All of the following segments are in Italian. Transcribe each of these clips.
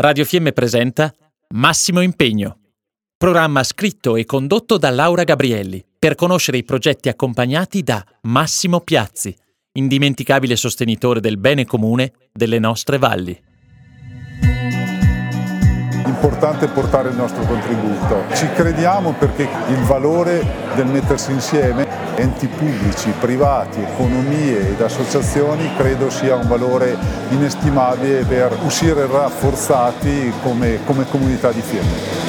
Radio Fiemme presenta Massimo Impegno, programma scritto e condotto da Laura Gabrielli per conoscere i progetti accompagnati da Massimo Piazzi, indimenticabile sostenitore del bene comune delle nostre valli importante portare il nostro contributo. Ci crediamo perché il valore del mettersi insieme, enti pubblici, privati, economie ed associazioni, credo sia un valore inestimabile per uscire rafforzati come, come comunità di Fiemme.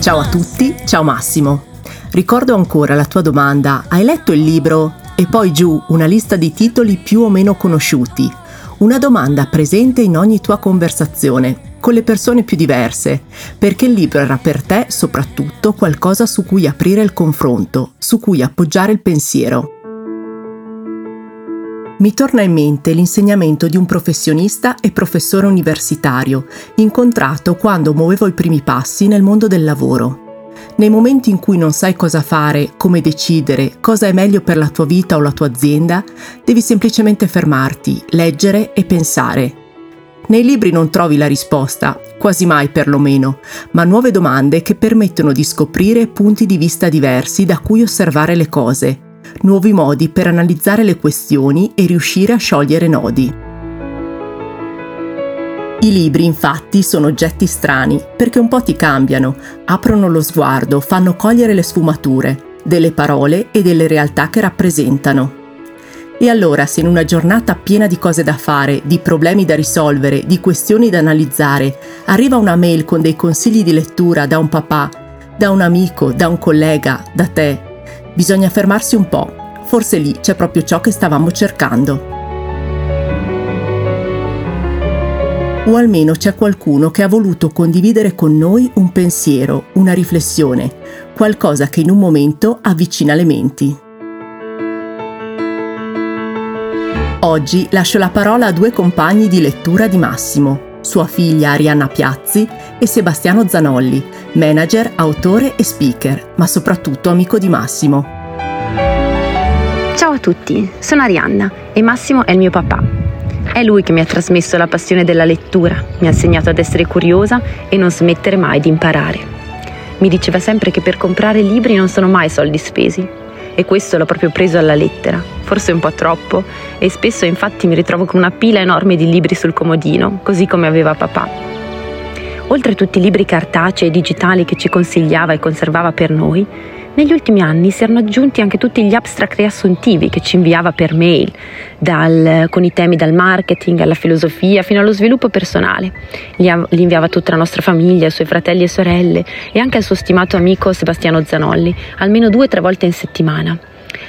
Ciao a tutti, ciao Massimo. Ricordo ancora la tua domanda, hai letto il libro e poi giù una lista di titoli più o meno conosciuti, una domanda presente in ogni tua conversazione, con le persone più diverse, perché il libro era per te soprattutto qualcosa su cui aprire il confronto, su cui appoggiare il pensiero. Mi torna in mente l'insegnamento di un professionista e professore universitario, incontrato quando muovevo i primi passi nel mondo del lavoro. Nei momenti in cui non sai cosa fare, come decidere, cosa è meglio per la tua vita o la tua azienda, devi semplicemente fermarti, leggere e pensare. Nei libri non trovi la risposta, quasi mai perlomeno, ma nuove domande che permettono di scoprire punti di vista diversi da cui osservare le cose, nuovi modi per analizzare le questioni e riuscire a sciogliere nodi. I libri infatti sono oggetti strani perché un po' ti cambiano, aprono lo sguardo, fanno cogliere le sfumature delle parole e delle realtà che rappresentano. E allora se in una giornata piena di cose da fare, di problemi da risolvere, di questioni da analizzare, arriva una mail con dei consigli di lettura da un papà, da un amico, da un collega, da te, bisogna fermarsi un po', forse lì c'è proprio ciò che stavamo cercando. O almeno c'è qualcuno che ha voluto condividere con noi un pensiero, una riflessione, qualcosa che in un momento avvicina le menti. Oggi lascio la parola a due compagni di lettura di Massimo, sua figlia Arianna Piazzi e Sebastiano Zanolli, manager, autore e speaker, ma soprattutto amico di Massimo. Ciao a tutti, sono Arianna e Massimo è il mio papà. È lui che mi ha trasmesso la passione della lettura, mi ha insegnato ad essere curiosa e non smettere mai di imparare. Mi diceva sempre che per comprare libri non sono mai soldi spesi e questo l'ho proprio preso alla lettera, forse un po' troppo e spesso infatti mi ritrovo con una pila enorme di libri sul comodino, così come aveva papà. Oltre a tutti i libri cartacei e digitali che ci consigliava e conservava per noi, negli ultimi anni si erano aggiunti anche tutti gli abstract riassuntivi che ci inviava per mail, dal, con i temi dal marketing alla filosofia fino allo sviluppo personale. Li, li inviava tutta la nostra famiglia, ai suoi fratelli e sorelle e anche al suo stimato amico Sebastiano Zanolli, almeno due o tre volte in settimana.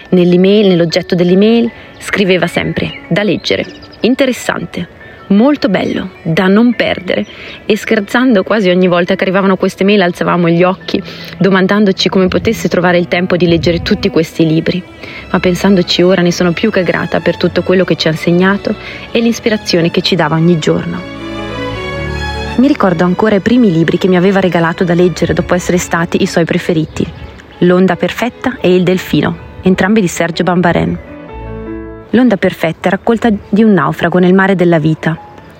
Nell'email, nell'oggetto dell'email, scriveva sempre da leggere, interessante molto bello, da non perdere. E scherzando quasi ogni volta che arrivavano queste mail alzavamo gli occhi, domandandoci come potesse trovare il tempo di leggere tutti questi libri. Ma pensandoci ora ne sono più che grata per tutto quello che ci ha insegnato e l'ispirazione che ci dava ogni giorno. Mi ricordo ancora i primi libri che mi aveva regalato da leggere dopo essere stati i suoi preferiti. L'onda perfetta e Il delfino, entrambi di Sergio Bambaren. L'onda perfetta è raccolta di un naufrago nel mare della vita.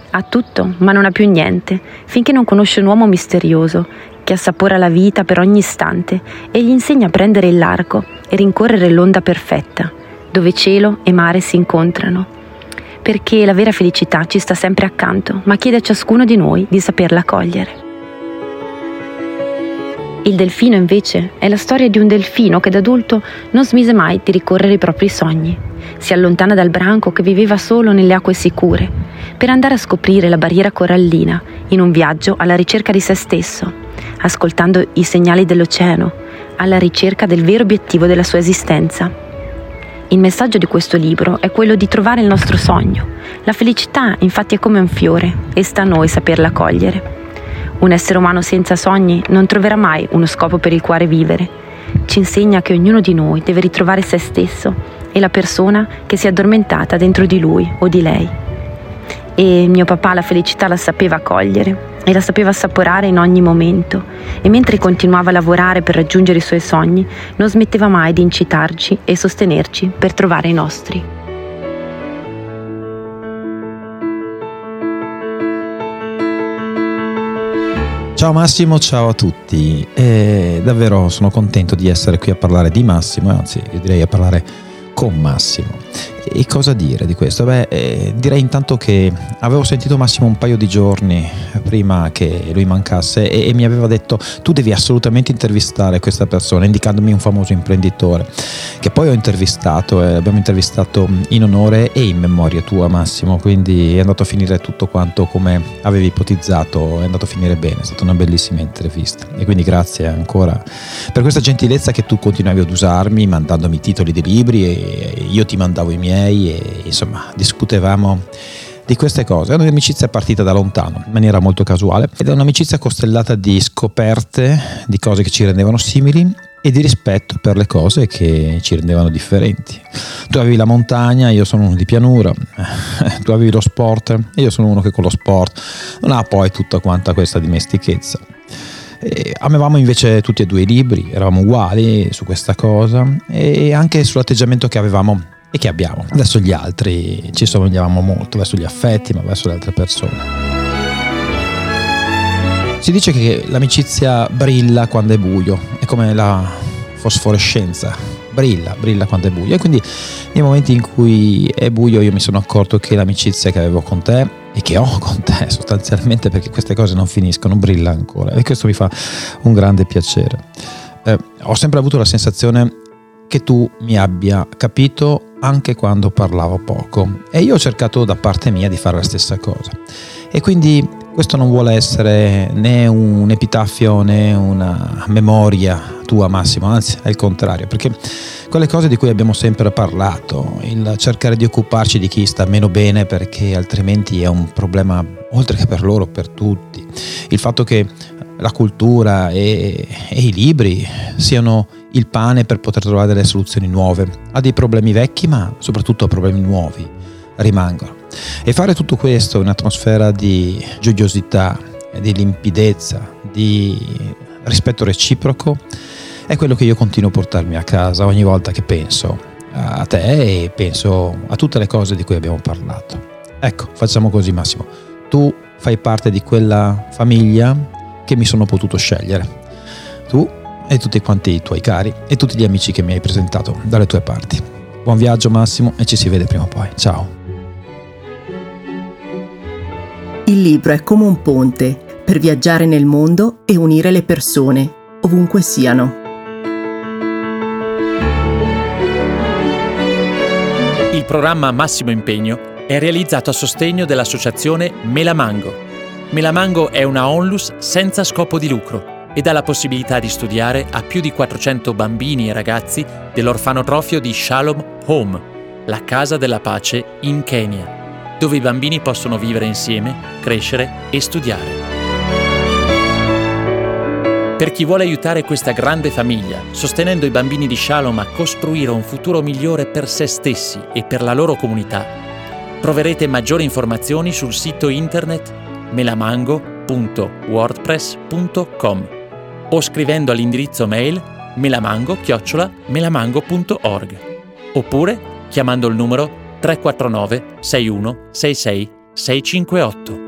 Ha tutto, ma non ha più niente, finché non conosce un uomo misterioso che assapora la vita per ogni istante e gli insegna a prendere il largo e rincorrere l'onda perfetta, dove cielo e mare si incontrano. Perché la vera felicità ci sta sempre accanto, ma chiede a ciascuno di noi di saperla cogliere. Il delfino invece è la storia di un delfino che da adulto non smise mai di ricorrere i propri sogni. Si allontana dal branco che viveva solo nelle acque sicure, per andare a scoprire la barriera corallina in un viaggio alla ricerca di se stesso, ascoltando i segnali dell'oceano, alla ricerca del vero obiettivo della sua esistenza. Il messaggio di questo libro è quello di trovare il nostro sogno. La felicità infatti è come un fiore e sta a noi saperla cogliere. Un essere umano senza sogni non troverà mai uno scopo per il quale vivere. Ci insegna che ognuno di noi deve ritrovare se stesso e la persona che si è addormentata dentro di lui o di lei. E mio papà la felicità la sapeva cogliere e la sapeva assaporare in ogni momento e mentre continuava a lavorare per raggiungere i suoi sogni non smetteva mai di incitarci e sostenerci per trovare i nostri. Ciao Massimo, ciao a tutti. E davvero sono contento di essere qui a parlare di Massimo, anzi io direi a parlare con Massimo. E cosa dire di questo? Beh, eh, direi intanto che avevo sentito Massimo un paio di giorni prima che lui mancasse e, e, mi aveva detto tu devi assolutamente intervistare questa persona, indicandomi un famoso imprenditore, che poi ho intervistato, eh, abbiamo intervistato in onore e in memoria tua Massimo, quindi è andato a finire tutto quanto come avevi ipotizzato, è andato a finire bene, è stata una bellissima intervista e quindi grazie ancora per questa gentilezza che tu continuavi ad usarmi mandandomi titoli di libri e io ti mandavo i miei miei e insomma discutevamo di queste cose. È un'amicizia partita da lontano, in maniera molto casuale, ed è un'amicizia costellata di scoperte, di cose che ci rendevano simili e di rispetto per le cose che ci rendevano differenti. Tu avevi la montagna, io sono uno di pianura, tu avevi lo sport, io sono uno che con lo sport non ha poi tutta quanta questa dimestichezza. E amavamo invece tutti e due i libri, eravamo uguali su questa cosa e anche sull'atteggiamento che avevamo e che abbiamo. Verso gli altri ci somigliavamo molto, verso gli affetti, ma verso le altre persone. Si dice che l'amicizia brilla quando è buio, è come la fosforescenza, brilla, brilla quando è buio. E quindi nei momenti in cui è buio io mi sono accorto che l'amicizia che avevo con te e che ho con te sostanzialmente, perché queste cose non finiscono, brilla ancora. E questo mi fa un grande piacere. Eh, ho sempre avuto la sensazione che tu mi abbia capito anche quando parlavo poco e io ho cercato da parte mia di fare la stessa cosa. E quindi questo non vuole essere né un epitaffio né una memoria tua Massimo, anzi è il contrario, perché quelle cose di cui abbiamo sempre parlato, il cercare di occuparci di chi sta meno bene perché altrimenti è un problema oltre che per loro, per tutti, il fatto che la cultura e, e i libri siano il pane per poter trovare delle soluzioni nuove a dei problemi vecchi ma soprattutto a problemi nuovi rimangono. E fare tutto questo in un'atmosfera di gioiosità, di limpidezza, di rispetto reciproco è quello che io continuo a portarmi a casa ogni volta che penso a te e penso a tutte le cose di cui abbiamo parlato. Ecco, facciamo così Massimo. Tu fai parte di quella famiglia che mi sono potuto scegliere. Tu e tutti quanti i tuoi cari e tutti gli amici che mi hai presentato dalle tue parti. Buon viaggio Massimo e ci si vede prima o poi. Ciao. Il libro è come un ponte per viaggiare nel mondo e unire le persone, ovunque siano. Il programma Massimo Impegno è realizzato a sostegno dell'associazione Melamango. Melamango è una onlus senza scopo di lucro e dà la possibilità di studiare a più di 400 bambini e ragazzi dell'orfanotrofio di Shalom Home, la casa della pace in Kenya, dove i bambini possono vivere insieme, crescere e studiare. Per chi vuole aiutare questa grande famiglia, sostenendo i bambini di Shalom a costruire un futuro migliore per se stessi e per la loro comunità, troverete maggiori informazioni sul sito internet melamango.wordpress.com o scrivendo all'indirizzo mail melamango-melamango.org oppure chiamando il numero 349 61 66 658.